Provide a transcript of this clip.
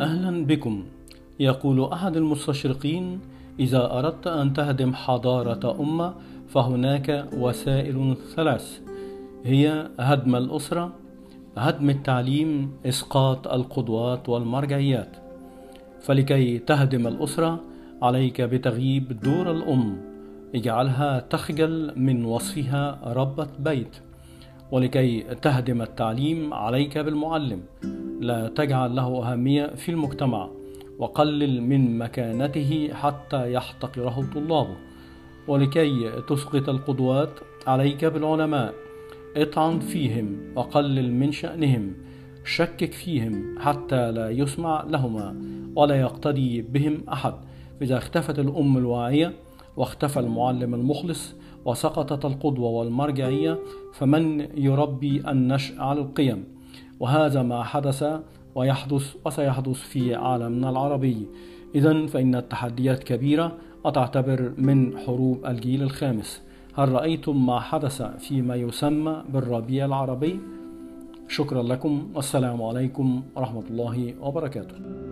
أهلا بكم. يقول أحد المستشرقين إذا أردت أن تهدم حضارة أمة فهناك وسائل ثلاث. هي هدم الأسرة هدم التعليم إسقاط القدوات والمرجعيات. فلكي تهدم الأسرة عليك بتغييب دور الأم. اجعلها تخجل من وصفها ربة بيت. ولكي تهدم التعليم عليك بالمعلم. لا تجعل له أهمية في المجتمع وقلل من مكانته حتى يحتقره طلابه. ولكي تسقط القدوات عليك بالعلماء اطعن فيهم وقلل من شأنهم شكك فيهم حتى لا يسمع لهما ولا يقتدي بهم أحد. إذا اختفت الأم الواعية واختفى المعلم المخلص وسقطت القدوة والمرجعية فمن يربي النشء على القيم؟ وهذا ما حدث ويحدث وسيحدث في عالمنا العربي. إذا فإن التحديات كبيرة وتعتبر من حروب الجيل الخامس. هل رأيتم ما حدث فيما يسمى بالربيع العربي؟ شكرا لكم والسلام عليكم ورحمة الله وبركاته.